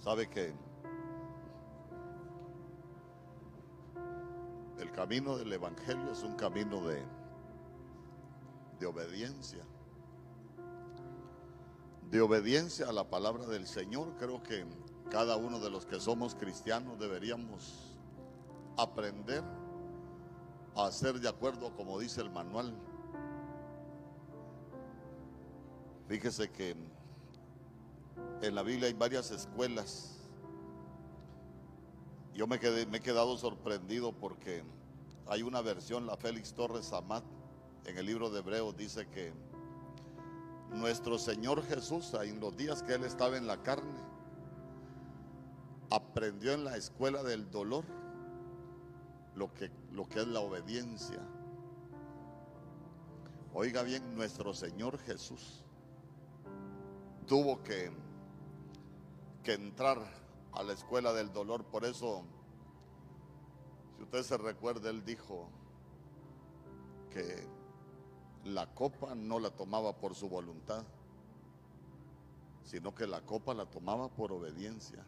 Sabe que el camino del Evangelio es un camino de, de obediencia. De obediencia a la palabra del Señor. Creo que cada uno de los que somos cristianos deberíamos aprender a hacer de acuerdo como dice el manual. Fíjese que en la Biblia hay varias escuelas. Yo me, quedé, me he quedado sorprendido porque hay una versión, la Félix Torres Amat, en el libro de Hebreos, dice que nuestro Señor Jesús, en los días que Él estaba en la carne, aprendió en la escuela del dolor lo que, lo que es la obediencia. Oiga bien, nuestro Señor Jesús tuvo que, que entrar a la escuela del dolor. Por eso, si usted se recuerda, él dijo que la copa no la tomaba por su voluntad, sino que la copa la tomaba por obediencia.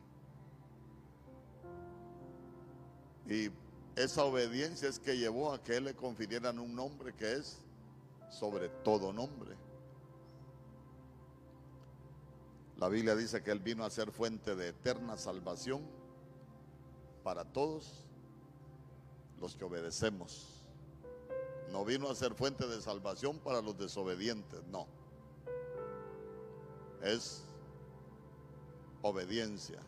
Y esa obediencia es que llevó a que él le confirieran un nombre que es sobre todo nombre. La Biblia dice que Él vino a ser fuente de eterna salvación para todos los que obedecemos. No vino a ser fuente de salvación para los desobedientes, no. Es obediencia.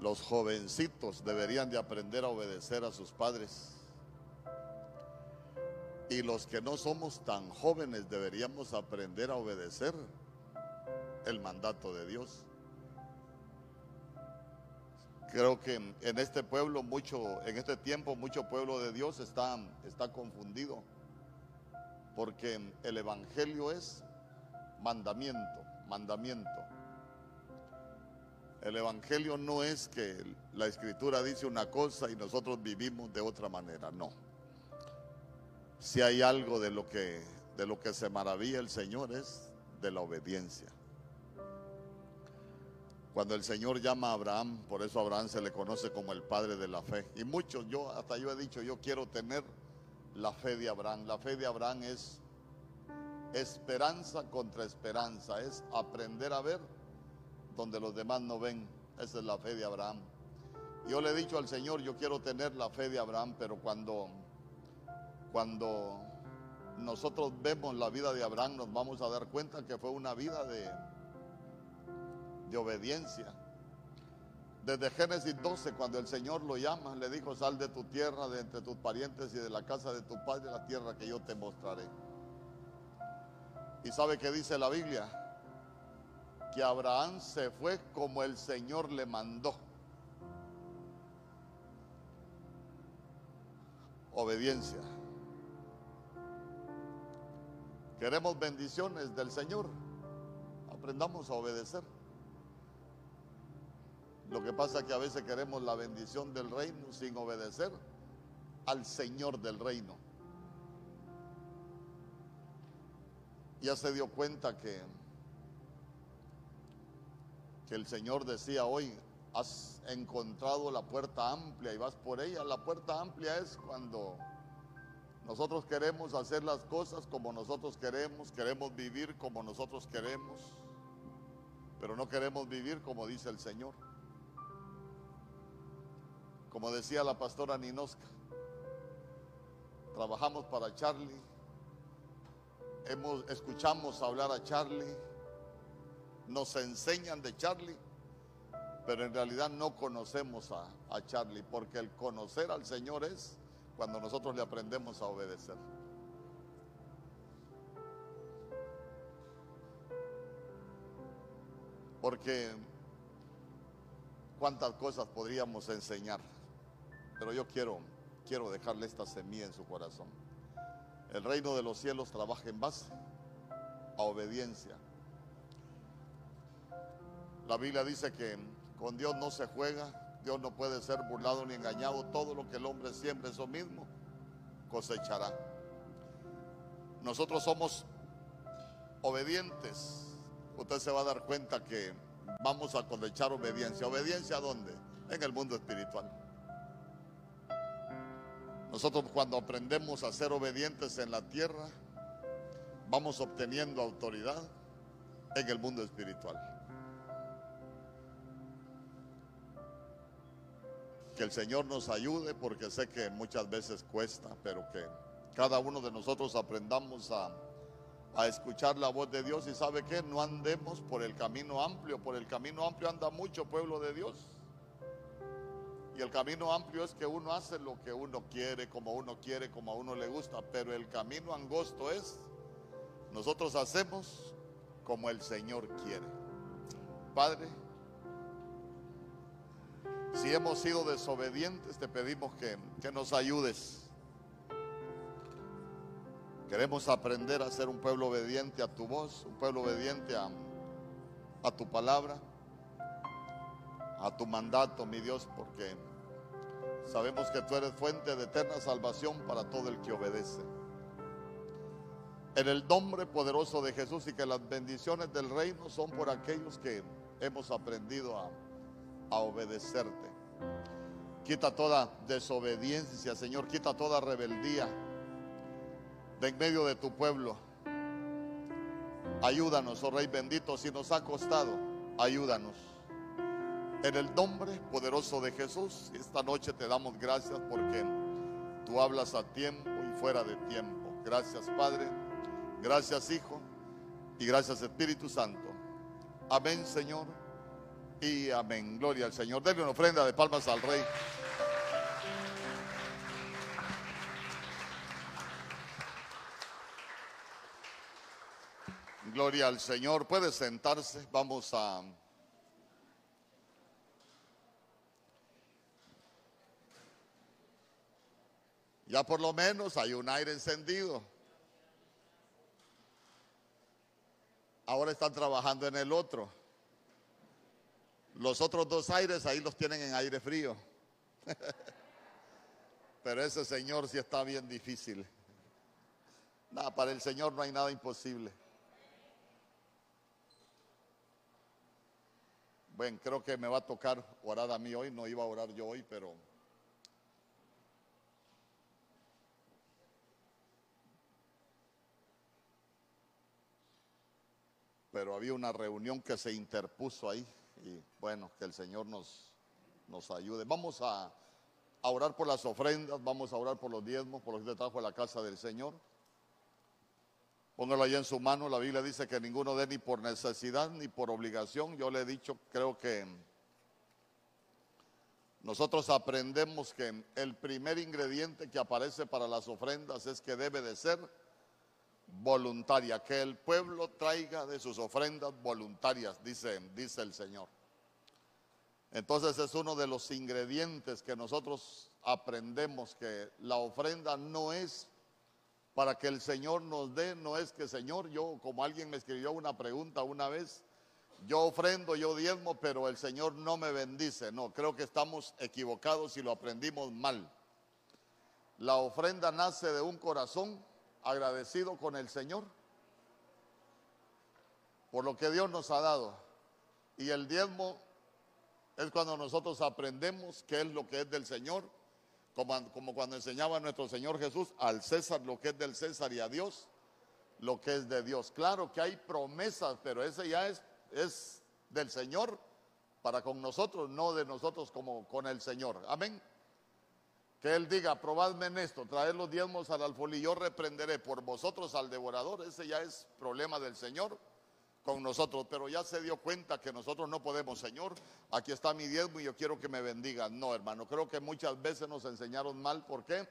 Los jovencitos deberían de aprender a obedecer a sus padres. Y los que no somos tan jóvenes deberíamos aprender a obedecer el mandato de Dios. Creo que en este pueblo mucho, en este tiempo mucho pueblo de Dios está, está confundido. Porque el evangelio es mandamiento, mandamiento. El evangelio no es que la escritura dice una cosa y nosotros vivimos de otra manera, no si hay algo de lo que de lo que se maravilla el Señor es de la obediencia. Cuando el Señor llama a Abraham, por eso Abraham se le conoce como el padre de la fe. Y muchos, yo hasta yo he dicho, yo quiero tener la fe de Abraham. La fe de Abraham es esperanza contra esperanza, es aprender a ver donde los demás no ven. Esa es la fe de Abraham. Yo le he dicho al Señor, yo quiero tener la fe de Abraham, pero cuando cuando nosotros vemos la vida de Abraham, nos vamos a dar cuenta que fue una vida de, de obediencia. Desde Génesis 12, cuando el Señor lo llama, le dijo, sal de tu tierra, de entre tus parientes y de la casa de tu padre, la tierra que yo te mostraré. Y sabe que dice la Biblia, que Abraham se fue como el Señor le mandó. Obediencia. Queremos bendiciones del Señor. Aprendamos a obedecer. Lo que pasa es que a veces queremos la bendición del reino sin obedecer al Señor del reino. Ya se dio cuenta que, que el Señor decía hoy, has encontrado la puerta amplia y vas por ella. La puerta amplia es cuando nosotros queremos hacer las cosas como nosotros queremos, queremos vivir como nosotros queremos, pero no queremos vivir como dice el Señor. Como decía la pastora Ninoska, trabajamos para Charlie, hemos, escuchamos hablar a Charlie, nos enseñan de Charlie, pero en realidad no conocemos a, a Charlie, porque el conocer al Señor es cuando nosotros le aprendemos a obedecer. Porque cuántas cosas podríamos enseñar, pero yo quiero quiero dejarle esta semilla en su corazón. El reino de los cielos trabaja en base a obediencia. La Biblia dice que con Dios no se juega, Dios no puede ser burlado ni engañado. Todo lo que el hombre siempre eso mismo cosechará. Nosotros somos obedientes, usted se va a dar cuenta que vamos a cosechar obediencia. ¿Obediencia a dónde? En el mundo espiritual. Nosotros cuando aprendemos a ser obedientes en la tierra, vamos obteniendo autoridad en el mundo espiritual. Que el Señor nos ayude porque sé que muchas veces cuesta, pero que cada uno de nosotros aprendamos a, a escuchar la voz de Dios y sabe que no andemos por el camino amplio, por el camino amplio anda mucho pueblo de Dios. Y el camino amplio es que uno hace lo que uno quiere, como uno quiere, como a uno le gusta, pero el camino angosto es, nosotros hacemos como el Señor quiere. Padre, si hemos sido desobedientes, te pedimos que, que nos ayudes. Queremos aprender a ser un pueblo obediente a tu voz, un pueblo obediente a, a tu palabra, a tu mandato, mi Dios, porque Sabemos que tú eres fuente de eterna salvación para todo el que obedece. En el nombre poderoso de Jesús y que las bendiciones del reino son por aquellos que hemos aprendido a, a obedecerte. Quita toda desobediencia, Señor, quita toda rebeldía de en medio de tu pueblo. Ayúdanos, oh Rey bendito, si nos ha costado, ayúdanos. En el nombre poderoso de Jesús, esta noche te damos gracias porque tú hablas a tiempo y fuera de tiempo. Gracias Padre, gracias Hijo y gracias Espíritu Santo. Amén Señor y amén. Gloria al Señor. Denle una ofrenda de palmas al Rey. Gloria al Señor. Puede sentarse. Vamos a... Ya por lo menos hay un aire encendido. Ahora están trabajando en el otro. Los otros dos aires ahí los tienen en aire frío. Pero ese Señor sí está bien difícil. Nada, para el Señor no hay nada imposible. Bueno, creo que me va a tocar orar a mí hoy. No iba a orar yo hoy, pero pero había una reunión que se interpuso ahí y bueno, que el Señor nos, nos ayude. Vamos a, orar por las ofrendas, vamos a orar por los diezmos, por los que trajo a la casa del Señor. Póngalo ahí en su mano, la Biblia dice que ninguno dé ni por necesidad ni por obligación. Yo le he dicho, creo que nosotros aprendemos que el primer ingrediente que aparece para las ofrendas es que debe de ser voluntaria, que el pueblo traiga de sus ofrendas voluntarias, dice, dice el Señor. Entonces es uno de los ingredientes que nosotros aprendemos que la ofrenda no es para que el Señor nos dé, no es que Señor, yo como alguien me escribió una pregunta una vez, yo ofrendo, yo diezmo, pero el Señor no me bendice. No, creo que estamos equivocados y lo aprendimos mal. La ofrenda nace de un corazón agradecido con el Señor por lo que Dios nos ha dado. Y el diezmo es cuando nosotros aprendemos qué es lo que es del Señor, como, como, cuando enseñaba nuestro Señor Jesús al César lo que es del César y a Dios lo que es de Dios. Claro que hay promesas, pero ese ya es, es del Señor para con nosotros, no de nosotros como con el Señor. Amén. Que Él diga, probadme en esto, traed los diezmos al alfolí, yo reprenderé por vosotros al devorador. Ese ya es problema del Señor con nosotros, pero ya se dio cuenta que nosotros no podemos, Señor, aquí está mi diezmo y yo quiero que me bendiga. No, hermano, creo que muchas veces nos enseñaron mal. ¿Por qué?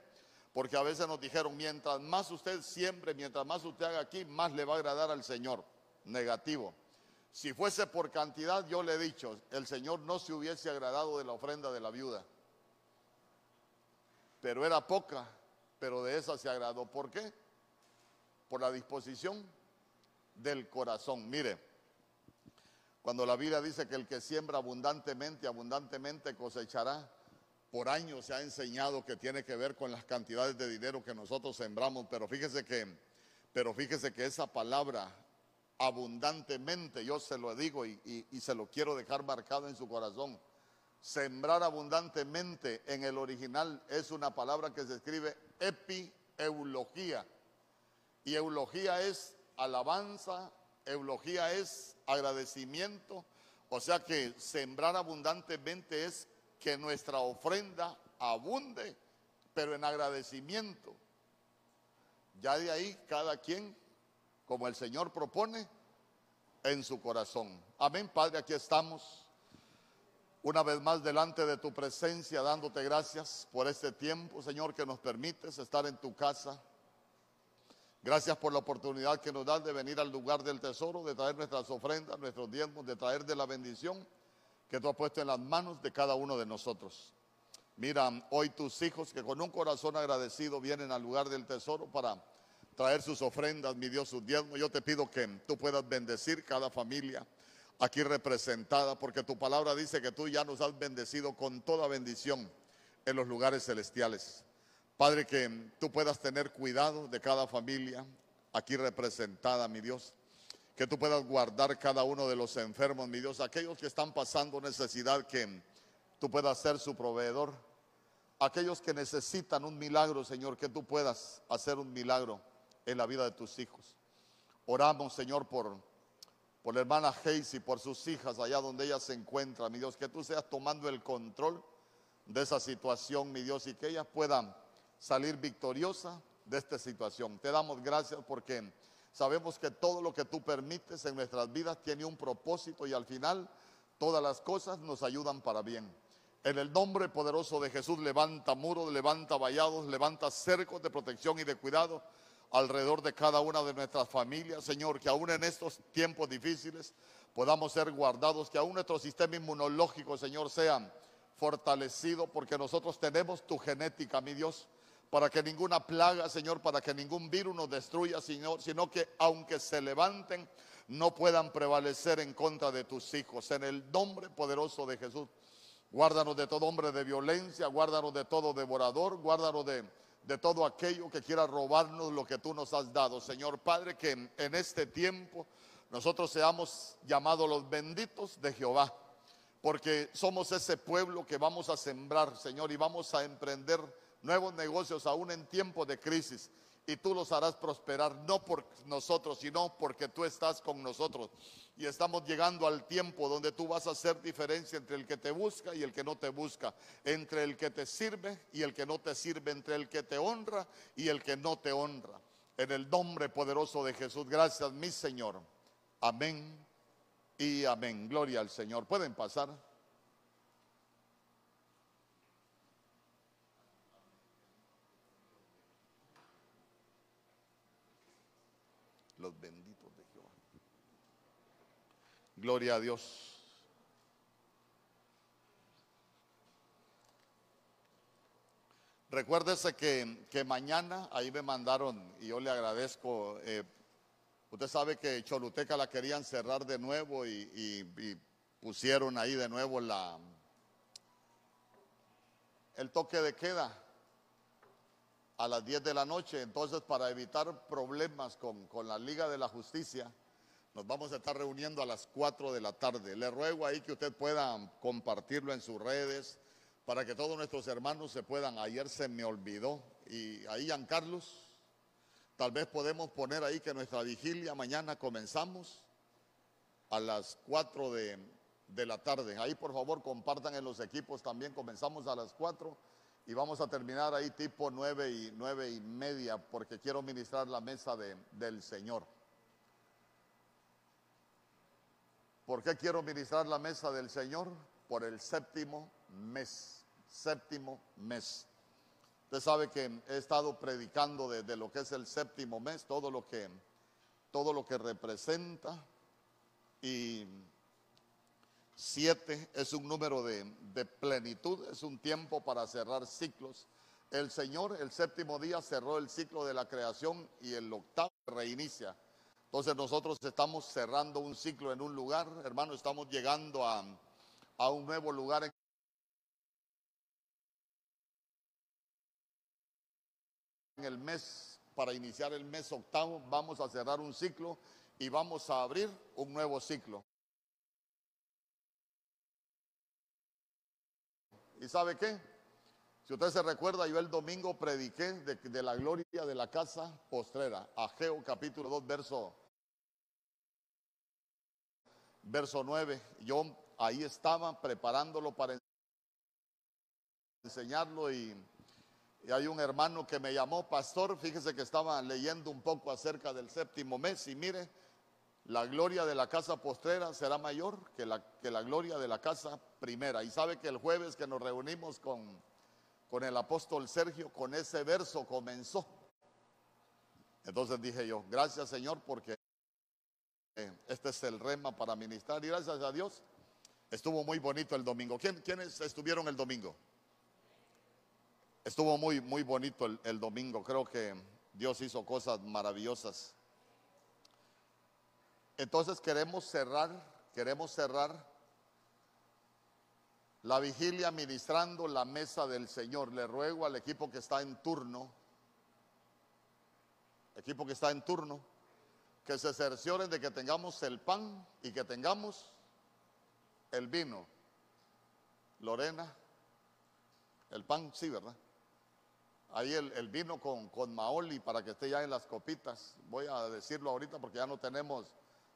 Porque a veces nos dijeron, mientras más usted siempre, mientras más usted haga aquí, más le va a agradar al Señor. Negativo. Si fuese por cantidad, yo le he dicho, el Señor no se hubiese agradado de la ofrenda de la viuda pero era poca, pero de esa se agradó. ¿Por qué? Por la disposición del corazón. Mire, cuando la Biblia dice que el que siembra abundantemente, abundantemente cosechará, por años se ha enseñado que tiene que ver con las cantidades de dinero que nosotros sembramos, pero fíjese que, pero fíjese que esa palabra abundantemente. Yo se lo digo y, y se lo quiero dejar marcado en su corazón. Sembrar abundantemente en el original es una palabra que se escribe epieulogía. Y eulogía es alabanza, eulogía es agradecimiento. O sea que sembrar abundantemente es que nuestra ofrenda abunde, pero en agradecimiento. Ya de ahí cada quien, como el Señor propone, en su corazón. Amén, Padre, aquí estamos. Una vez más delante de tu presencia, dándote gracias por este tiempo, Señor, que nos permites estar en tu casa. Gracias por la oportunidad que nos das de venir al lugar del tesoro, de traer nuestras ofrendas, nuestros diezmos, de traer de la bendición que tú has puesto en las manos de cada uno de nosotros. Mira, hoy tus hijos que con un corazón agradecido vienen al lugar del tesoro para traer sus ofrendas, mi Dios, sus diezmos. Yo te pido que tú puedas bendecir cada familia aquí representada, porque tu palabra dice que tú ya nos has bendecido con toda bendición en los lugares celestiales. Padre, que tú puedas tener cuidado de cada familia aquí representada, mi Dios. Que tú puedas guardar cada uno de los enfermos, mi Dios. Aquellos que están pasando necesidad, que tú puedas ser su proveedor. Aquellos que necesitan un milagro, Señor, que tú puedas hacer un milagro en la vida de tus hijos. Oramos, Señor, por, por la hermana y por sus hijas allá donde ella se encuentra, mi Dios, que tú seas tomando el control de esa situación, mi Dios, y que ellas puedan salir victoriosa de esta situación. Te damos gracias porque sabemos que todo lo que tú permites en nuestras vidas tiene un propósito y al final todas las cosas nos ayudan para bien. En el nombre poderoso de Jesús levanta muros, levanta vallados, levanta cercos de protección y de cuidado alrededor de cada una de nuestras familias, Señor, que aún en estos tiempos difíciles podamos ser guardados, que aún nuestro sistema inmunológico, Señor, sea fortalecido, porque nosotros tenemos tu genética, mi Dios, para que ninguna plaga, Señor, para que ningún virus nos destruya, Señor, sino que aunque se levanten, no puedan prevalecer en contra de tus hijos. En el nombre poderoso de Jesús. Guárdanos de todo hombre de violencia, guárdanos de todo devorador, guárdanos de, de todo aquello que quiera robarnos lo que tú nos has dado. Señor Padre, que en, este tiempo nosotros seamos llamados los benditos de Jehová, porque somos ese pueblo que vamos a sembrar, Señor, y vamos a emprender nuevos negocios aún en tiempos de crisis y tú los harás prosperar, no por nosotros, sino porque tú estás con nosotros. Y estamos llegando al tiempo donde tú vas a hacer diferencia entre el que te busca y el que no te busca, entre el que te sirve y el que no te sirve, entre el que te honra y el que no te honra. En el nombre poderoso de Jesús, gracias mi Señor. Amén y amén. Gloria al Señor. Pueden pasar. los de Jehová. Gloria a Dios. Recuérdese que, que, mañana ahí me mandaron y yo le agradezco. Eh, usted sabe que Choluteca la querían cerrar de nuevo y, y pusieron ahí de nuevo la el toque de queda a las 10 de la noche. Entonces, para evitar problemas con, la Liga de la Justicia, nos vamos a estar reuniendo a las 4 de la tarde. Le ruego ahí que usted pueda compartirlo en sus redes para que todos nuestros hermanos se puedan. Ayer se me olvidó. Y ahí, Carlos, tal vez podemos poner ahí que nuestra vigilia mañana comenzamos a las 4 de, de la tarde. Ahí, por favor, compartan en los equipos también. Comenzamos a las 4 y vamos a terminar ahí tipo nueve y nueve y media porque quiero ministrar la mesa de, del Señor. ¿Por qué quiero ministrar la mesa del Señor? Por el séptimo mes, séptimo mes. Usted sabe que he estado predicando de, de, lo que es el séptimo mes, todo lo que, todo lo que representa y Siete es un número de, plenitud, es un tiempo para cerrar ciclos. El Señor el séptimo día cerró el ciclo de la creación y el octavo reinicia. Entonces nosotros estamos cerrando un ciclo en un lugar, hermano, estamos llegando a, a un nuevo lugar. En en el mes, para iniciar el mes octavo, vamos a cerrar un ciclo y vamos a abrir un nuevo ciclo. ¿Y sabe qué? Si usted se recuerda, yo el domingo prediqué de, la gloria de la casa postrera. Ageo capítulo 2, verso, verso 9. Yo ahí estaba preparándolo para enseñarlo y hay un hermano que me llamó, pastor, fíjese que estaba leyendo un poco acerca del séptimo mes y mire, la gloria de la casa postrera será mayor que la, que la gloria de la casa primera. Y sabe que el jueves que nos reunimos con, con el apóstol Sergio, con ese verso comenzó. Entonces dije yo, gracias Señor porque este es el rema para ministrar y gracias a Dios estuvo muy bonito el domingo. ¿Quién, ¿Quiénes estuvieron el domingo? Estuvo muy, muy bonito el domingo. Creo que Dios hizo cosas maravillosas. Entonces queremos cerrar, queremos cerrar la vigilia ministrando la mesa del Señor. Le ruego al equipo que está en turno, equipo que está en turno, que se cercioren de que tengamos el pan y que tengamos el vino. Lorena, el pan, sí, ¿verdad? Ahí el, vino con, con maoli para que esté ya en las copitas. Voy a decirlo ahorita porque ya no tenemos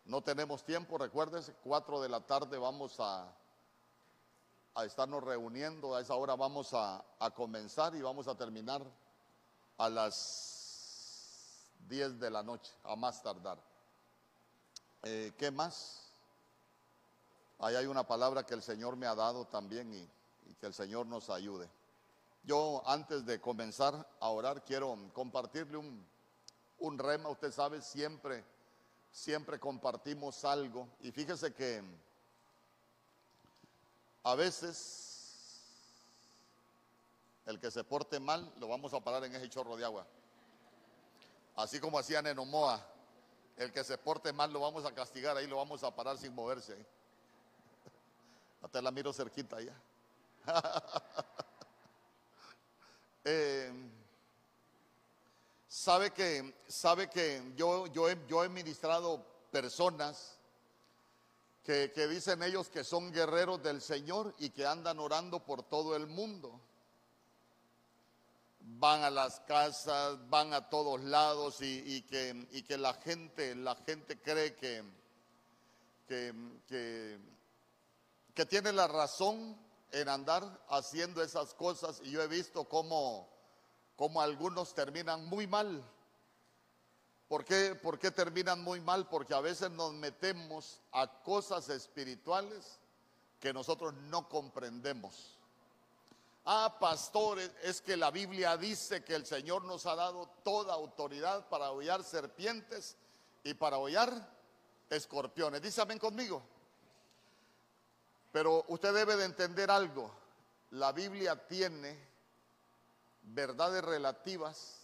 no tenemos tiempo, recuérdense, cuatro de la tarde vamos a, a estarnos reuniendo, a esa hora vamos a, comenzar y vamos a terminar a las 10 de la noche, a más tardar. Eh, ¿Qué más? Ahí hay una palabra que el Señor me ha dado también y, y que el Señor nos ayude. Yo antes de comenzar a orar quiero compartirle un, un rema, usted sabe, siempre siempre compartimos algo. Y fíjese que a veces el que se porte mal lo vamos a parar en ese chorro de agua. Así como hacían en Omoa, el que se porte mal lo vamos a castigar, ahí lo vamos a parar sin moverse. Hasta la miro cerquita allá. eh, Sabe que, sabe que yo, yo, he, yo he ministrado personas que, que dicen ellos que son guerreros del Señor y que andan orando por todo el mundo. Van a las casas, van a todos lados y, que, y que, la gente, la gente cree que, que, que tiene la razón en andar haciendo esas cosas y yo he visto cómo como algunos terminan muy mal. ¿Por qué? ¿Por qué terminan muy mal? Porque a veces nos metemos a cosas espirituales que nosotros no comprendemos. Ah, pastores, es que la Biblia dice que el Señor nos ha dado toda autoridad para hollar serpientes y para hollar escorpiones. Dice amén conmigo. Pero usted debe de entender algo. La Biblia tiene verdades relativas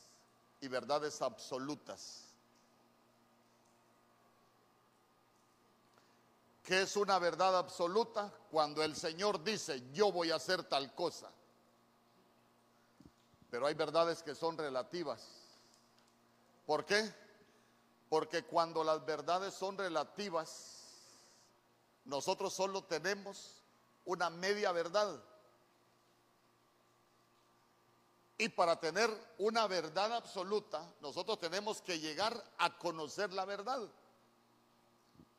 y verdades absolutas. ¿Qué es una verdad absoluta? Cuando el Señor dice, yo voy a hacer tal cosa. Pero hay verdades que son relativas. ¿Por qué? Porque cuando las verdades son relativas, nosotros solo tenemos una media verdad. Y para tener una verdad absoluta, nosotros tenemos que llegar a conocer la verdad.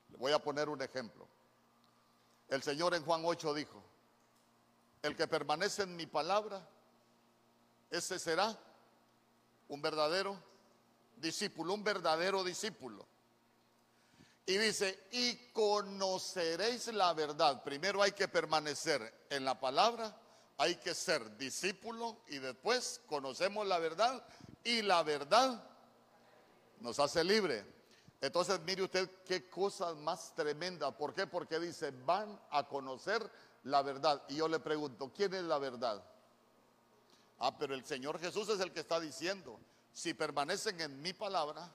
Le voy a poner un ejemplo. El Señor en Juan 8 dijo, el que permanece en mi palabra, ese será un verdadero discípulo, un verdadero discípulo. Y dice, y conoceréis la verdad. Primero hay que permanecer en la palabra hay que ser discípulo y después conocemos la verdad y la verdad nos hace libre. Entonces mire usted qué cosa más tremenda. ¿Por qué? Porque dice, van a conocer la verdad. Y yo le pregunto, ¿quién es la verdad? Ah, pero el Señor Jesús es el que está diciendo, si permanecen en mi palabra,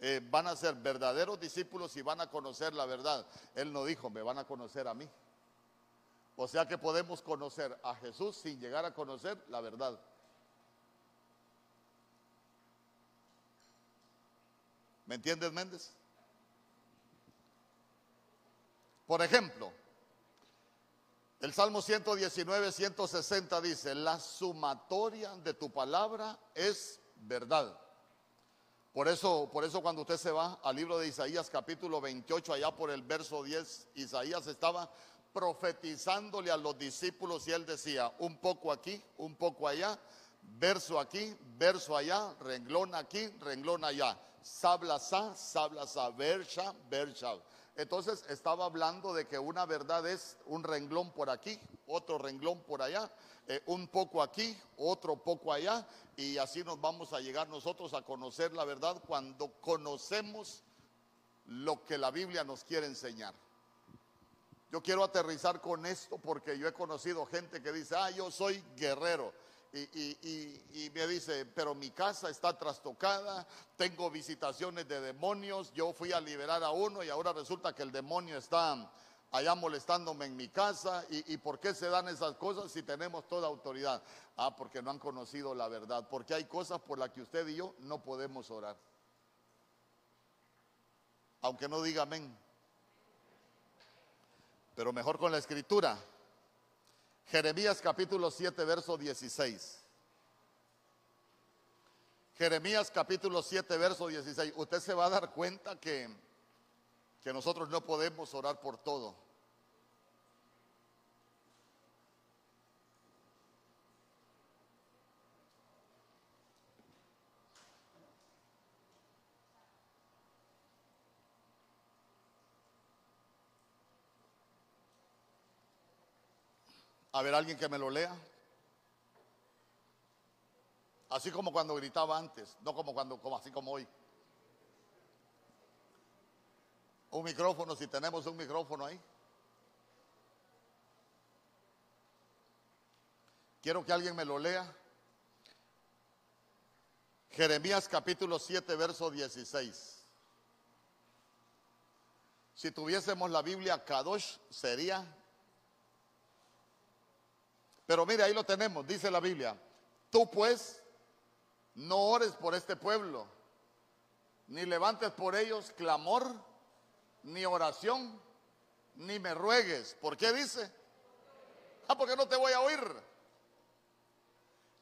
eh, van a ser verdaderos discípulos y van a conocer la verdad. Él no dijo, me van a conocer a mí. O sea que podemos conocer a Jesús sin llegar a conocer la verdad. ¿Me entiendes, Méndez? Por ejemplo, el Salmo 119, 160 dice, la sumatoria de tu palabra es verdad. Por eso, por eso cuando usted se va al libro de Isaías capítulo 28, allá por el verso 10, Isaías estaba profetizándole a los discípulos y él decía, un poco aquí, un poco allá, verso aquí, verso allá, renglón aquí, renglón allá, sabla sa, sabla sa, versha, versha. Entonces estaba hablando de que una verdad es un renglón por aquí, otro renglón por allá, eh, un poco aquí, otro poco allá, y así nos vamos a llegar nosotros a conocer la verdad cuando conocemos lo que la Biblia nos quiere enseñar. Yo quiero aterrizar con esto porque yo he conocido gente que dice, ah, yo soy guerrero. Y, me dice, pero mi casa está trastocada, tengo visitaciones de demonios, yo fui a liberar a uno y ahora resulta que el demonio está allá molestándome en mi casa. ¿Y, por qué se dan esas cosas si tenemos toda autoridad? Ah, porque no han conocido la verdad, porque hay cosas por las que usted y yo no podemos orar. Aunque no diga amén pero mejor con la escritura. Jeremías capítulo 7, verso 16. Jeremías capítulo 7, verso 16. Usted se va a dar cuenta que, que nosotros no podemos orar por todo. A ver, alguien que me lo lea. Así como cuando gritaba antes, no como cuando, como así como hoy. Un micrófono, si tenemos un micrófono ahí. Quiero que alguien me lo lea. Jeremías capítulo 7, verso 16. Si tuviésemos la Biblia Kadosh, sería pero mire, ahí lo tenemos, dice la Biblia. Tú pues no ores por este pueblo, ni levantes por ellos clamor, ni oración, ni me ruegues. ¿Por qué dice? Ah, porque no te voy a oír.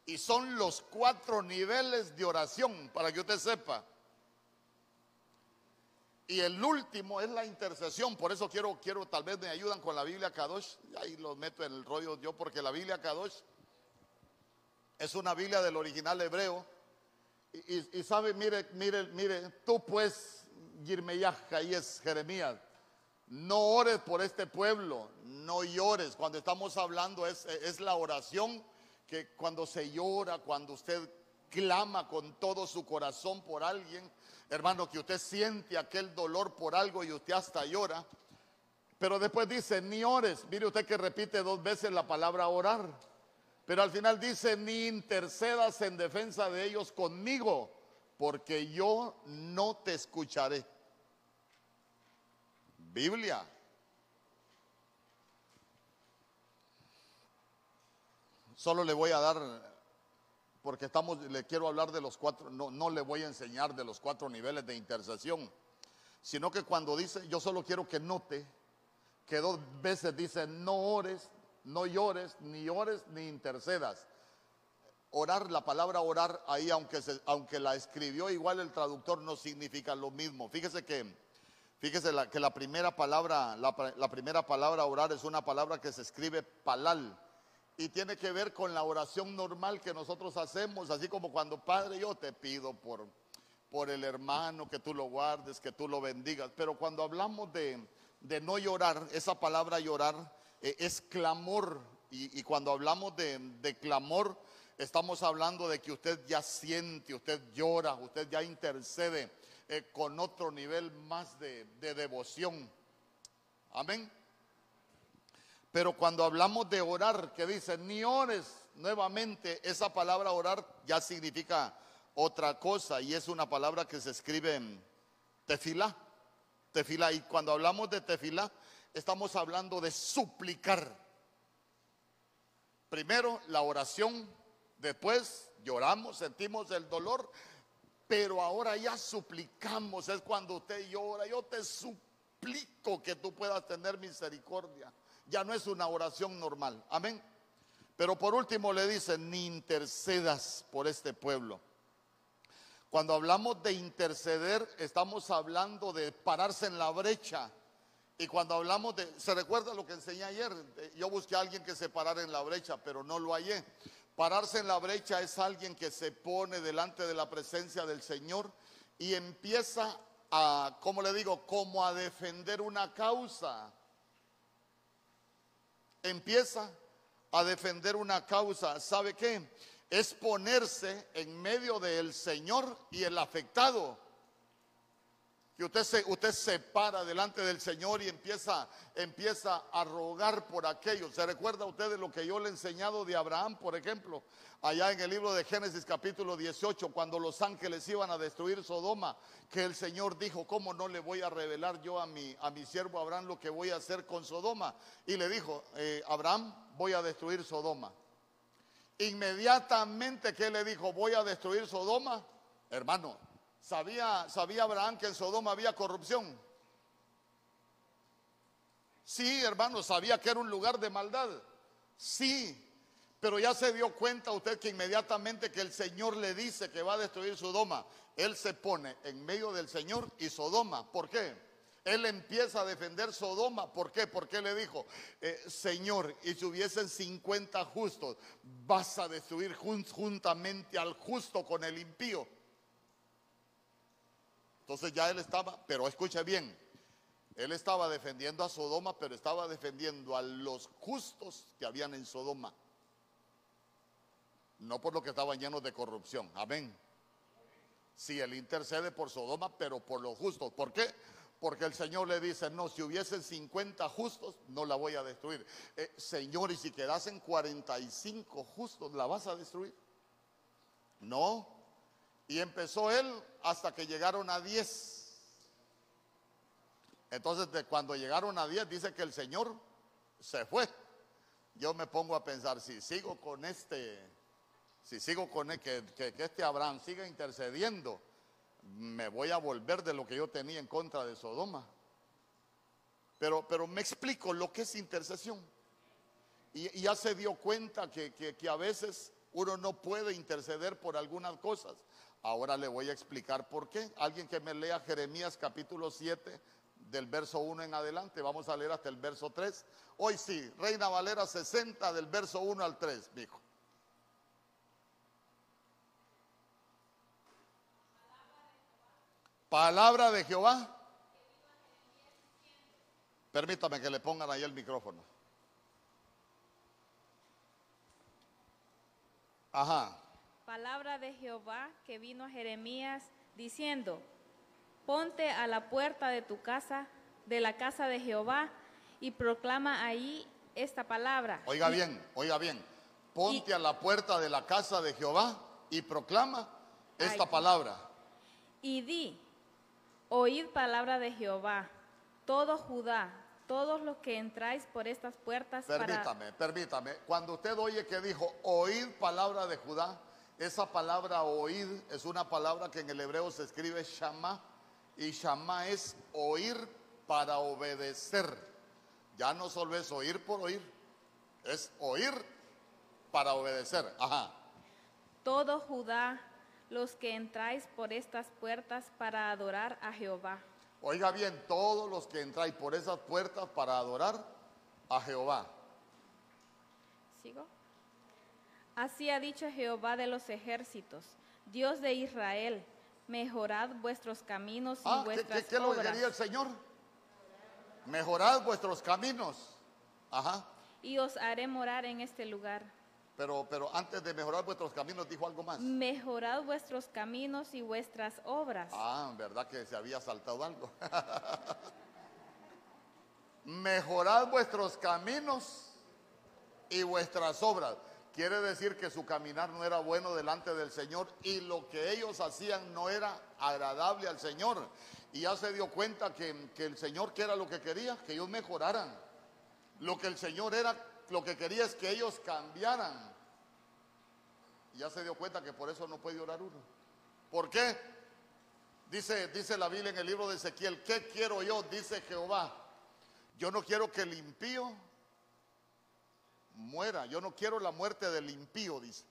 Y son los cuatro niveles de oración, para que usted sepa. Y el último es la intercesión. Por eso quiero, quiero, tal vez me ayudan con la Biblia Kadosh. Ahí lo meto en el rollo yo, porque la Biblia Kadosh es una Biblia del original hebreo. Y, sabe, mire, mire, mire, tú pues, Girmeyah, ahí es Jeremías. No ores por este pueblo, no llores. Cuando estamos hablando es, es la oración que cuando se llora, cuando usted clama con todo su corazón por alguien, hermano, que usted siente aquel dolor por algo y usted hasta llora. Pero después dice, ni ores. Mire usted que repite dos veces la palabra orar. Pero al final dice, ni intercedas en defensa de ellos conmigo, porque yo no te escucharé. Biblia. Solo le voy a dar porque estamos, le quiero hablar de los cuatro, no, no le voy a enseñar de los cuatro niveles de intercesión, sino que cuando dice, yo solo quiero que note que dos veces dice, no ores, no llores, ni ores, ni intercedas. Orar, la palabra orar ahí, aunque, aunque la escribió igual el traductor, no significa lo mismo. Fíjese que, fíjese que la primera palabra, la, la primera palabra orar es una palabra que se escribe palal y tiene que ver con la oración normal que nosotros hacemos, así como cuando Padre yo te pido por, por el hermano, que tú lo guardes, que tú lo bendigas. Pero cuando hablamos de, no llorar, esa palabra llorar eh, es clamor. Y, cuando hablamos de, clamor, estamos hablando de que usted ya siente, usted llora, usted ya intercede eh, con otro nivel más de, de devoción. Amén. Pero cuando hablamos de orar, que dice, ni ores nuevamente, esa palabra orar ya significa otra cosa y es una palabra que se escribe en tefilá. Tefilá. Y cuando hablamos de tefilá, estamos hablando de suplicar. Primero la oración, después lloramos, sentimos el dolor, pero ahora ya suplicamos. Es cuando usted llora, yo te suplico que tú puedas tener misericordia. Ya no es una oración normal. Amén. Pero por último le dice, ni intercedas por este pueblo. Cuando hablamos de interceder, estamos hablando de pararse en la brecha. Y cuando hablamos de, ¿se recuerda lo que enseñé ayer? Yo busqué a alguien que se parara en la brecha, pero no lo hallé. Pararse en la brecha es alguien que se pone delante de la presencia del Señor y empieza a, como le digo, como a defender una causa. Empieza a defender una causa. ¿Sabe qué? Es ponerse en medio del Señor y el afectado que usted se, usted se para delante del Señor y empieza, empieza a rogar por aquello. ¿Se recuerda usted de lo que yo le he enseñado de Abraham, por ejemplo? Allá en el libro de Génesis capítulo 18, cuando los ángeles iban a destruir Sodoma, que el Señor dijo, ¿cómo no le voy a revelar yo a mi, a mi siervo Abraham lo que voy a hacer con Sodoma? Y le dijo, eh, Abraham, voy a destruir Sodoma. Inmediatamente que le dijo, voy a destruir Sodoma, hermano, ¿Sabía, ¿Sabía Abraham que en Sodoma había corrupción? Sí, hermano, sabía que era un lugar de maldad. Sí, pero ya se dio cuenta usted que inmediatamente que el Señor le dice que va a destruir Sodoma, Él se pone en medio del Señor y Sodoma. ¿Por qué? Él empieza a defender Sodoma. ¿Por qué? Porque le dijo, eh, Señor, y si hubiesen 50 justos, vas a destruir juntamente al justo con el impío. Entonces ya él estaba, pero escuche bien, él estaba defendiendo a Sodoma, pero estaba defendiendo a los justos que habían en Sodoma. No por lo que estaban llenos de corrupción. Amén. Sí, él intercede por Sodoma, pero por los justos. ¿Por qué? Porque el Señor le dice, no, si hubiesen 50 justos, no la voy a destruir. Eh, señor, y si quedasen 45 justos, ¿la vas a destruir? No, y empezó él hasta que llegaron a 10. Entonces, de cuando llegaron a 10, dice que el Señor se fue. Yo me pongo a pensar, si sigo con este, si sigo con el, que, este Abraham siga intercediendo, me voy a volver de lo que yo tenía en contra de Sodoma. Pero, pero me explico lo que es intercesión. Y, ya se dio cuenta que, que a veces uno no puede interceder por algunas cosas Ahora le voy a explicar por qué. Alguien que me lea Jeremías capítulo 7 del verso 1 en adelante. Vamos a leer hasta el verso 3. Hoy sí, Reina Valera 60 del verso 1 al 3, dijo. Palabra de Jehová. Permítame que le pongan ahí el micrófono. Ajá palabra de Jehová que vino a Jeremías diciendo, ponte a la puerta de tu casa, de la casa de Jehová, y proclama ahí esta palabra. Oiga bien, oiga bien, ponte a la puerta de la casa de Jehová y proclama esta palabra. Y di, oíd palabra de Jehová, todo Judá, todos los que entráis por estas puertas. Permítame, permítame. Cuando usted oye que dijo, oíd palabra de Judá, esa palabra oír es una palabra que en el hebreo se escribe shama y shama es oír para obedecer. Ya no solo es oír por oír, es oír para obedecer. Ajá. Todo Judá, los que entráis por estas puertas para adorar a Jehová. Oiga bien, todos los que entráis por esas puertas para adorar a Jehová. ¿Sigo? Así ha dicho Jehová de los ejércitos, Dios de Israel, mejorad vuestros caminos y ah, vuestras ¿qué, qué, lo quería el Señor? Mejorad vuestros caminos. Ajá. Y os haré morar en este lugar. Pero, pero antes de mejorar vuestros caminos dijo algo más. Mejorad vuestros caminos y vuestras obras. Ah, verdad que se había saltado algo. Mejorad vuestros caminos y vuestras obras. Quiere decir que su caminar no era bueno delante del Señor y lo que ellos hacían no era agradable al Señor. Y ya se dio cuenta que, el Señor, que era lo que quería? Que ellos mejoraran. Lo que el Señor era, lo que quería es que ellos cambiaran. Y ya se dio cuenta que por eso no puede orar uno. ¿Por qué? Dice, dice la Biblia en el libro de Ezequiel, ¿qué quiero yo? Dice Jehová. Yo no quiero que el impío muera. Yo no quiero la muerte del impío, dice.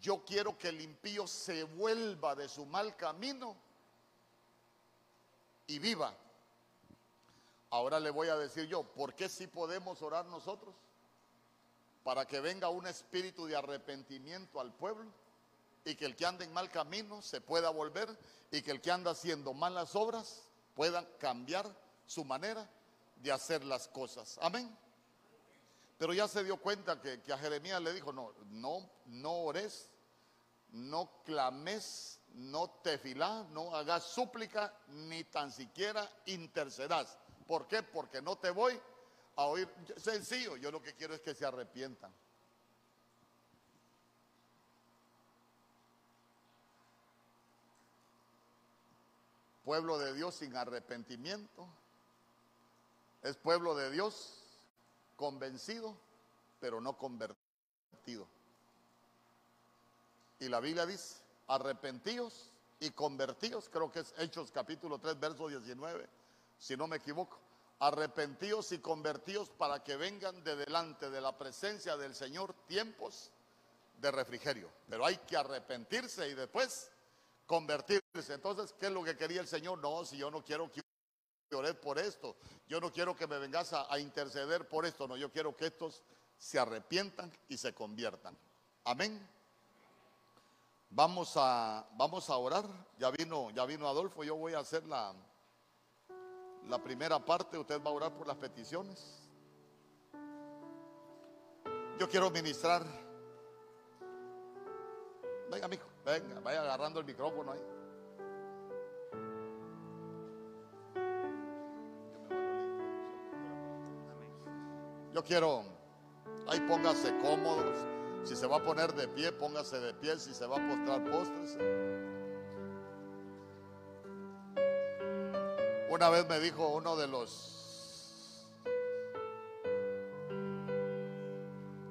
Yo quiero que el impío se vuelva de su mal camino y viva. Ahora le voy a decir yo, ¿por qué si podemos orar nosotros? Para que venga un espíritu de arrepentimiento al pueblo y que el que anda en mal camino se pueda volver y que el que anda haciendo malas obras pueda cambiar su manera de hacer las cosas. Amén. Pero ya se dio cuenta que, a Jeremías le dijo, no, no, no ores, no clames, no tefilá, no hagas súplica, ni tan siquiera intercedas. ¿Por qué? Porque no te voy a oír. Sencillo, yo lo que quiero es que se arrepientan. Pueblo de Dios sin arrepentimiento. Es pueblo de Dios convencido, pero no convertido. Y la Biblia dice, arrepentidos y convertidos, creo que es Hechos capítulo 3, verso 19, si no me equivoco. Arrepentidos y convertidos para que vengan de delante de la presencia del Señor tiempos de refrigerio. Pero hay que arrepentirse y después convertirse. Entonces, ¿qué es lo que quería el Señor? No, si yo no quiero que oré por esto, yo no quiero que me vengas a, a interceder por esto, no, yo quiero que estos se arrepientan y se conviertan. Amén. Vamos a, vamos a orar. Ya vino, ya vino Adolfo. Yo voy a hacer la, la primera parte. Usted va a orar por las peticiones. Yo quiero ministrar. Venga, amigo, venga, vaya agarrando el micrófono ahí. Yo quiero, ahí póngase cómodos. Si se va a poner de pie, póngase de pie. Si se va a postrar, póstrese. Una vez me dijo uno de los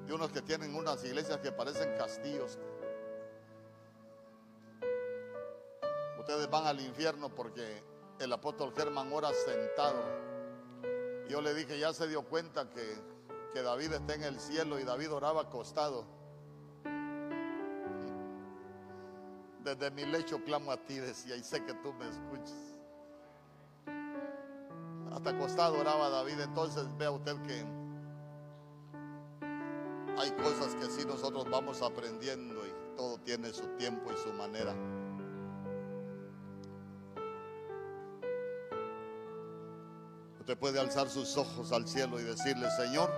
de unos que tienen unas iglesias que parecen castillos. Ustedes van al infierno porque el apóstol Germán ora sentado. Yo le dije, ya se dio cuenta que, que David está en el cielo y David oraba acostado. Desde mi lecho clamo a ti, decía, y sé que tú me escuchas. Hasta acostado oraba David. Entonces vea usted que hay cosas que sí nosotros vamos aprendiendo y todo tiene su tiempo y su manera. Usted puede alzar sus ojos al cielo y decirle, Señor,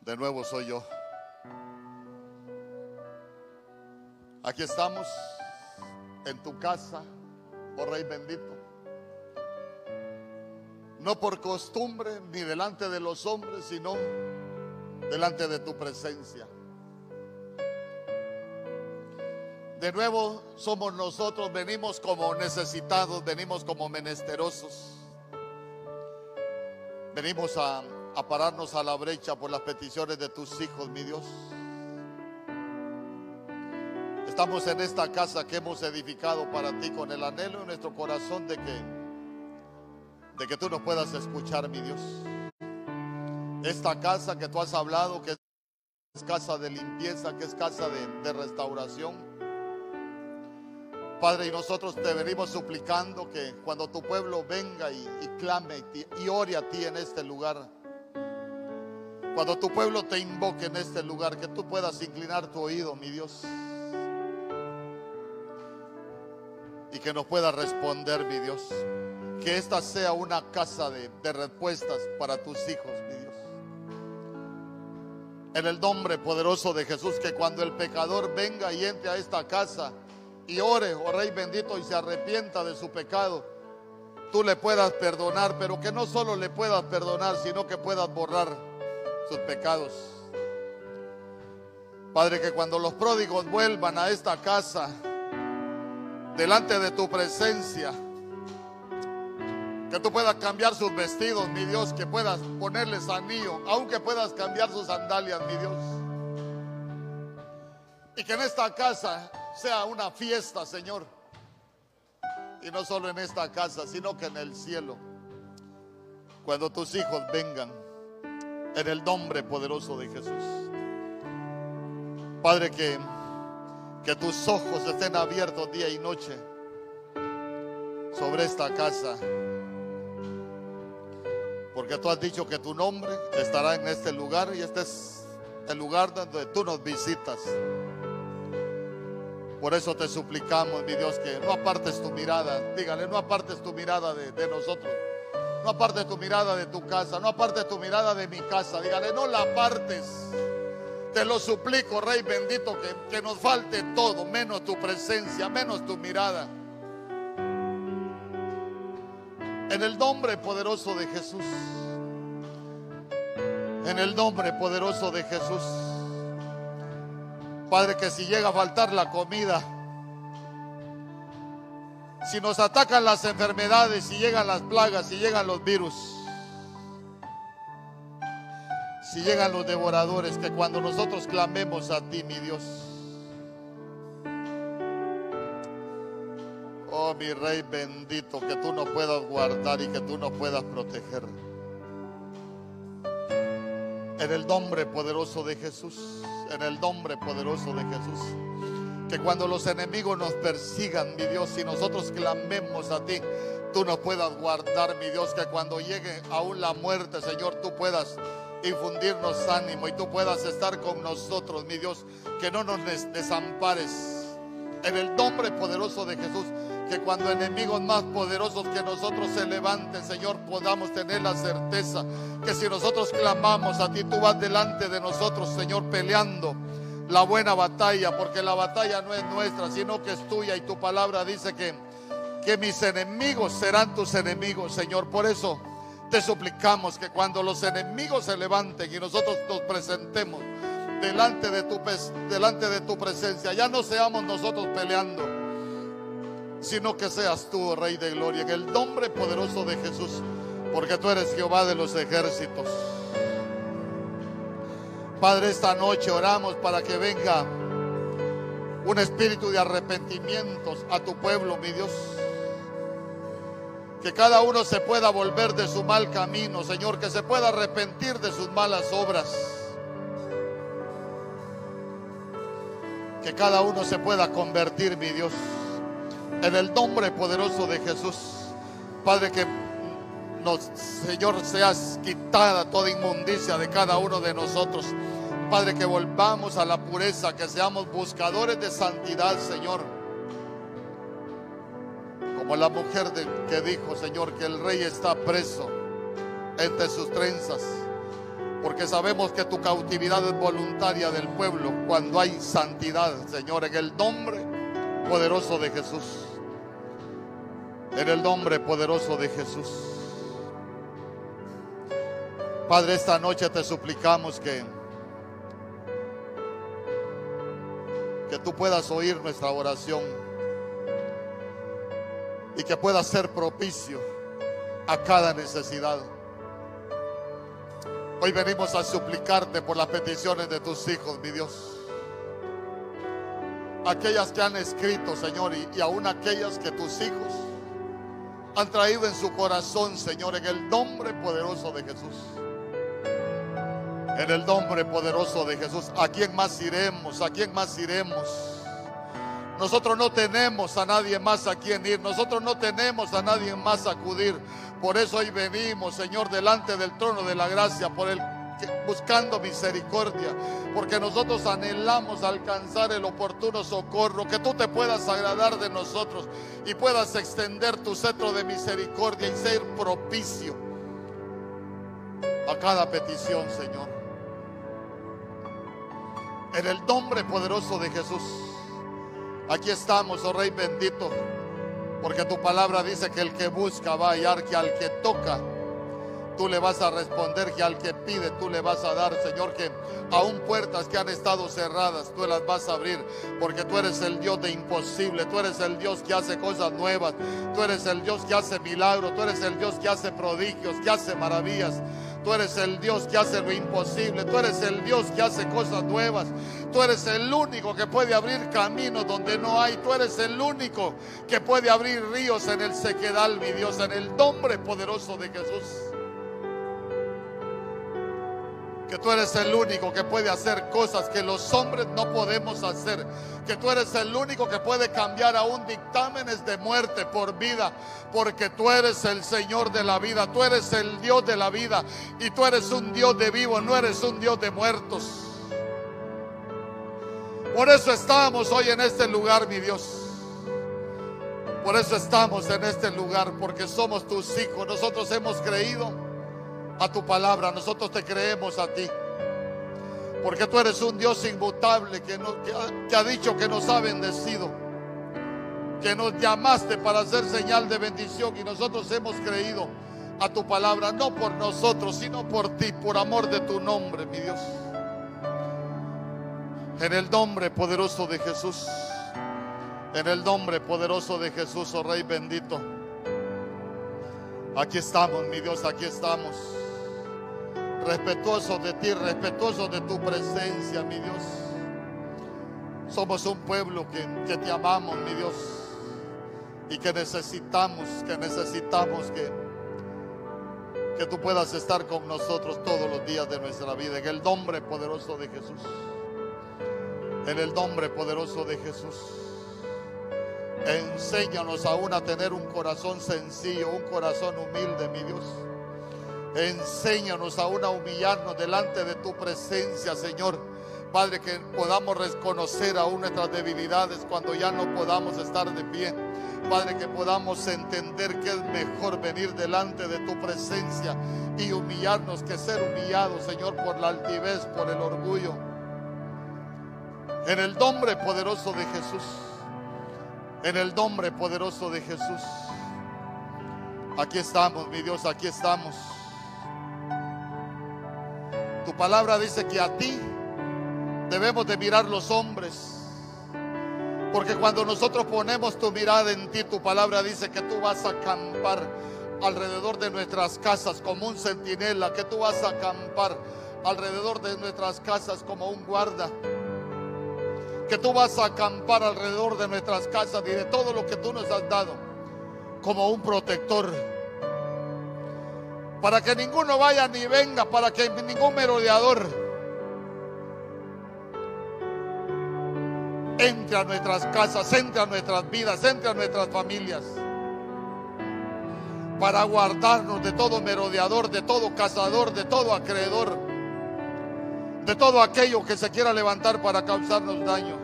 de nuevo soy yo. Aquí estamos en tu casa, oh Rey bendito. No por costumbre ni delante de los hombres, sino delante de tu presencia. De nuevo somos nosotros, venimos como necesitados, venimos como menesterosos. Venimos a, a pararnos a la brecha por las peticiones de tus hijos, mi Dios. Estamos en esta casa que hemos edificado para ti con el anhelo en nuestro corazón de que, de que tú nos puedas escuchar, mi Dios. Esta casa que tú has hablado, que es casa de limpieza, que es casa de, restauración. Padre, y nosotros te venimos suplicando que cuando tu pueblo venga y, clame y, y ore a ti en este lugar, cuando tu pueblo te invoque en este lugar, que tú puedas inclinar tu oído, mi Dios. y que nos pueda responder, mi Dios. Que esta sea una casa de, respuestas para tus hijos, mi Dios. En el nombre poderoso de Jesús, que cuando el pecador venga y entre a esta casa y ore, oh Rey bendito, y se arrepienta de su pecado, tú le puedas perdonar, pero que no solo le puedas perdonar, sino que puedas borrar sus pecados. Padre, que cuando los pródigos vuelvan a esta casa, delante de tu presencia. Que tú puedas cambiar sus vestidos, mi Dios, que puedas ponerles anillo, aunque puedas cambiar sus sandalias, mi Dios. Y que en esta casa sea una fiesta, Señor. Y no solo en esta casa, sino que en el cielo. Cuando tus hijos vengan, en el nombre poderoso de Jesús. Padre, que, que tus ojos estén abiertos día y noche sobre esta casa. Porque tú has dicho que tu nombre estará en este lugar y este es el lugar donde tú nos visitas. Por eso te suplicamos, mi Dios, que no apartes tu mirada. Dígale, no apartes tu mirada de, nosotros. No apartes tu mirada de tu casa. No apartes tu mirada de mi casa. Dígale, no la apartes. Te lo suplico, Rey bendito, que, que nos falte todo, menos tu presencia, menos tu mirada. En el nombre poderoso de Jesús. En el nombre poderoso de Jesús. Padre, que si llega a faltar la comida, si nos atacan las enfermedades, si llegan las plagas, si llegan los virus, si llegan los devoradores, que cuando nosotros clamemos a ti, mi Dios, mi Rey bendito, que tú nos puedas guardar y que tú nos puedas proteger. En el nombre poderoso de Jesús, en el nombre poderoso de Jesús. Que cuando los enemigos nos persigan, mi Dios, y nosotros clamemos a ti, tú nos puedas guardar, mi Dios, que cuando llegue aún la muerte, Señor, tú puedas infundirnos ánimo y tú puedas estar con nosotros, mi Dios, que no nos desampares. En el nombre poderoso de Jesús, que cuando enemigos más poderosos que nosotros se levanten, Señor, podamos tener la certeza que si nosotros clamamos a ti, tú vas delante de nosotros, Señor, peleando la buena batalla, porque la batalla no es nuestra, sino que es tuya y tu palabra dice que, que mis enemigos serán tus enemigos, Señor. Por eso te suplicamos que cuando los enemigos se levanten y nosotros nos presentemos delante de tu, delante de tu presencia, ya no seamos nosotros peleando, sino que seas tú, Rey de Gloria, en el nombre poderoso de Jesús, porque tú eres Jehová de los ejércitos. Padre, esta noche oramos para que venga un espíritu de arrepentimientos a tu pueblo, mi Dios. Que cada uno se pueda volver de su mal camino, Señor, que se pueda arrepentir de sus malas obras. Que cada uno se pueda convertir, mi Dios, en el nombre poderoso de Jesús. Padre, que nos, Señor, seas quitada toda inmundicia de cada uno de nosotros. Padre, que volvamos a la pureza, que seamos buscadores de santidad, Señor. Como la mujer que dijo, Señor, que el rey está preso entre sus trenzas. Porque sabemos que tu cautividad es voluntaria del pueblo cuando hay santidad, Señor, en el nombre poderoso de Jesús. En el nombre poderoso de Jesús. Padre, esta noche te suplicamos que que tú puedas oír nuestra oración y que puedas ser propicio a cada necesidad. Hoy venimos a suplicarte por las peticiones de tus hijos, mi Dios. Aquellas que han escrito, Señor, y, aún aquellas que tus hijos han traído en su corazón, Señor, en el nombre poderoso de Jesús. En el nombre poderoso de Jesús, ¿a quién más iremos? ¿A quién más iremos? Nosotros no tenemos a nadie más a quien ir. Nosotros no tenemos a nadie más a acudir. Por eso hoy venimos, Señor, delante del trono de la gracia, por el buscando misericordia, porque nosotros anhelamos alcanzar el oportuno socorro, que tú te puedas agradar de nosotros y puedas extender tu cetro de misericordia y ser propicio a cada petición, Señor. En el nombre poderoso de Jesús. Aquí estamos, oh Rey bendito, porque tu palabra dice que el que busca va a hallar, que al que toca, tú le vas a responder, que al que pide, tú le vas a dar, Señor, que aún puertas que han estado cerradas, tú las vas a abrir, porque tú eres el Dios de imposible, tú eres el Dios que hace cosas nuevas, tú eres el Dios que hace milagros, tú eres el Dios que hace prodigios, que hace maravillas. Tú eres el Dios que hace lo imposible. Tú eres el Dios que hace cosas nuevas. Tú eres el único que puede abrir caminos donde no hay. Tú eres el único que puede abrir ríos en el sequedal, mi Dios, en el nombre poderoso de Jesús que tú eres el único que puede hacer cosas que los hombres no podemos hacer, que tú eres el único que puede cambiar aún dictámenes de muerte por vida, porque tú eres el Señor de la vida, tú eres el Dios de la vida y tú eres un Dios de vivo, no eres un Dios de muertos. Por eso estamos hoy en este lugar, mi Dios. Por eso estamos en este lugar, porque somos tus hijos. Nosotros hemos creído a tu palabra, nosotros te creemos a ti. Porque tú eres un Dios inmutable que, que, ha, dicho que nos ha bendecido, que nos llamaste para hacer señal de bendición y nosotros hemos creído a tu palabra, no por nosotros, sino por ti, por amor de tu nombre, mi Dios. En el nombre poderoso de Jesús, en el nombre poderoso de Jesús, oh Rey bendito. Aquí estamos, mi Dios, aquí estamos respetuosos de ti, respetuosos de tu presencia, mi Dios. Somos un pueblo que, que, te amamos, mi Dios, y que necesitamos, que necesitamos que, que tú puedas estar con nosotros todos los días de nuestra vida, en el nombre poderoso de Jesús. En el nombre poderoso de Jesús. Enséñanos aún a tener un corazón sencillo, un corazón humilde, mi Dios Enséñanos aún a humillarnos delante de tu presencia, Señor. Padre, que podamos reconocer aún nuestras debilidades cuando ya no podamos estar de pie. Padre, que podamos entender que es mejor venir delante de tu presencia y humillarnos que ser humillados, Señor, por la altivez, por el orgullo. En el nombre poderoso de Jesús. En el nombre poderoso de Jesús. Aquí estamos, mi Dios, aquí estamos. Tu palabra dice que a ti debemos de mirar los hombres. Porque cuando nosotros ponemos tu mirada en ti, tu palabra dice que tú vas a acampar alrededor de nuestras casas como un centinela, que tú vas a acampar alrededor de nuestras casas como un guarda, que tú vas a acampar alrededor de nuestras casas y de todo lo que tú nos has dado como un protector para que ninguno vaya ni venga, para que ningún merodeador entre a nuestras casas, entre a nuestras vidas, entre a nuestras familias, para guardarnos de todo merodeador, de todo cazador, de todo acreedor, de todo aquello que se quiera levantar para causarnos daño.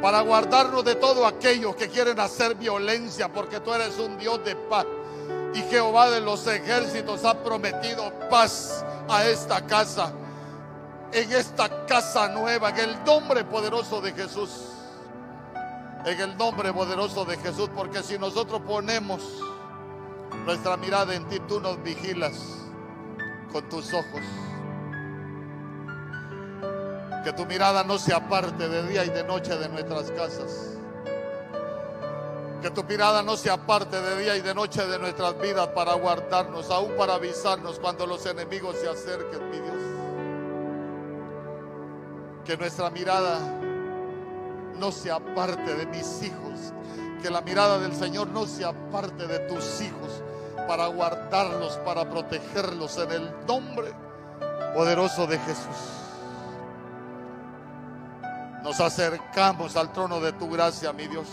Para guardarnos de todo aquello que quieren hacer violencia, porque tú eres un Dios de paz y Jehová de los ejércitos ha prometido paz a esta casa, en esta casa nueva, en el nombre poderoso de Jesús. En el nombre poderoso de Jesús, porque si nosotros ponemos nuestra mirada en ti, tú nos vigilas con tus ojos. Que tu mirada no se aparte de día y de noche de nuestras casas. Que tu mirada no se aparte de día y de noche de nuestras vidas para guardarnos, aún para avisarnos cuando los enemigos se acerquen, mi Dios. Que nuestra mirada no se aparte de mis hijos. Que la mirada del Señor no se aparte de tus hijos para guardarlos, para protegerlos en el nombre poderoso de Jesús. Nos acercamos al trono de tu gracia, mi Dios.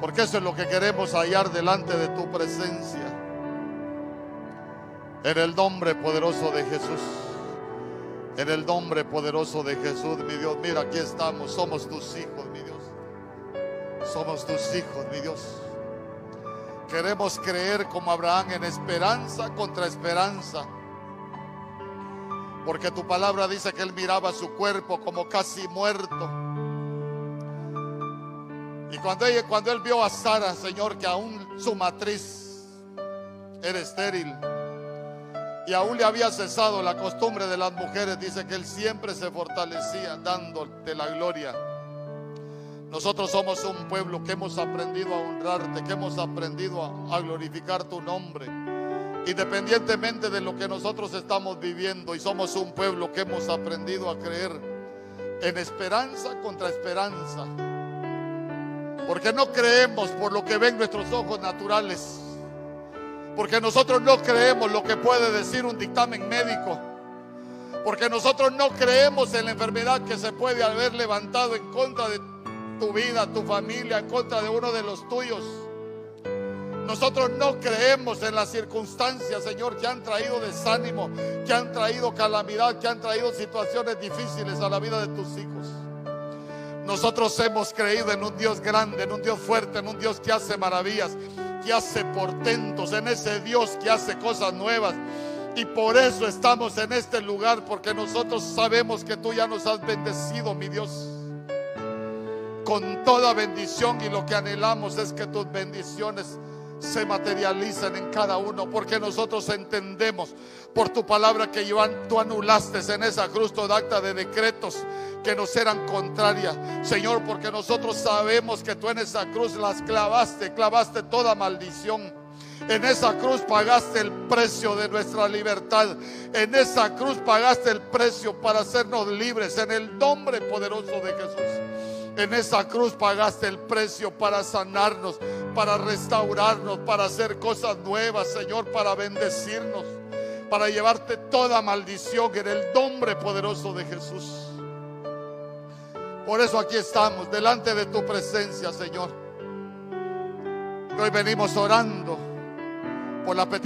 Porque eso es lo que queremos hallar delante de tu presencia. En el nombre poderoso de Jesús. En el nombre poderoso de Jesús, mi Dios. Mira, aquí estamos. Somos tus hijos, mi Dios. Somos tus hijos, mi Dios. Queremos creer como Abraham en esperanza contra esperanza. Porque tu palabra dice que él miraba su cuerpo como casi muerto y cuando, él vio a Sara, Señor, que aún su matriz era estéril y aún le había cesado la costumbre de las mujeres, dice que él siempre se fortalecía dándote la gloria, Nosotros somos un pueblo que hemos aprendido a honrarte, que hemos aprendido a glorificar tu nombre. Independientemente de lo que nosotros estamos viviendo y somos un pueblo que hemos aprendido a creer en esperanza contra esperanza. Porque no creemos por lo que ven nuestros ojos naturales. Porque nosotros no creemos lo que puede decir un dictamen médico. Porque nosotros no creemos en la enfermedad que se puede haber levantado en contra de tu vida, tu familia, en contra de uno de los tuyos. Nosotros no creemos en las circunstancias, Señor, que han traído desánimo, que han traído calamidad, que han traído situaciones difíciles a la vida de tus hijos. Nosotros hemos creído en un Dios grande, en un Dios fuerte, en un Dios que hace maravillas, que hace portentos, en ese Dios que hace cosas nuevas. Y por eso estamos en este lugar, porque nosotros sabemos que tú ya nos has bendecido, mi Dios con toda bendición y lo que anhelamos es que tus bendiciones se materialicen en cada uno, porque nosotros entendemos por tu palabra que tú anulaste en esa cruz toda acta de decretos que nos eran contrarias, Señor, porque nosotros sabemos que tú en esa cruz las clavaste, clavaste toda maldición. En esa cruz pagaste el precio de nuestra libertad. En esa cruz pagaste el precio para hacernos libres en el nombre poderoso de Jesús. En esa cruz pagaste el precio para sanarnos, para restaurarnos, para hacer cosas nuevas, Señor, para bendecirnos, para llevarte toda maldición en el nombre poderoso de Jesús. Por eso aquí estamos, delante de tu presencia, Señor. Hoy venimos orando por la petición.